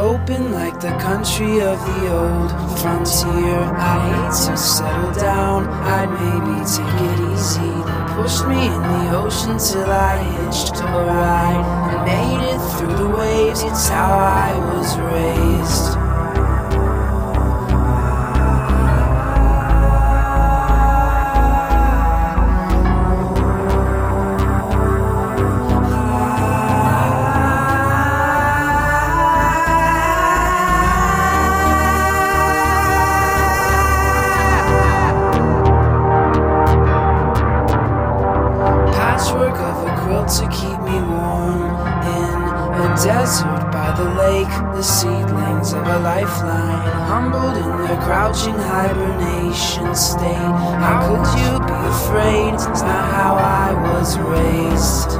open like the country of the old frontier. I'd hate to settle down, I'd maybe take it easy. They pushed me in the ocean till I hitched to a ride and made it through the waves. It's how I was raised. To keep me warm in a desert by the lake. The seedlings of a lifeline, humbled in their crouching hibernation state. How could you be afraid? It's not how I was raised.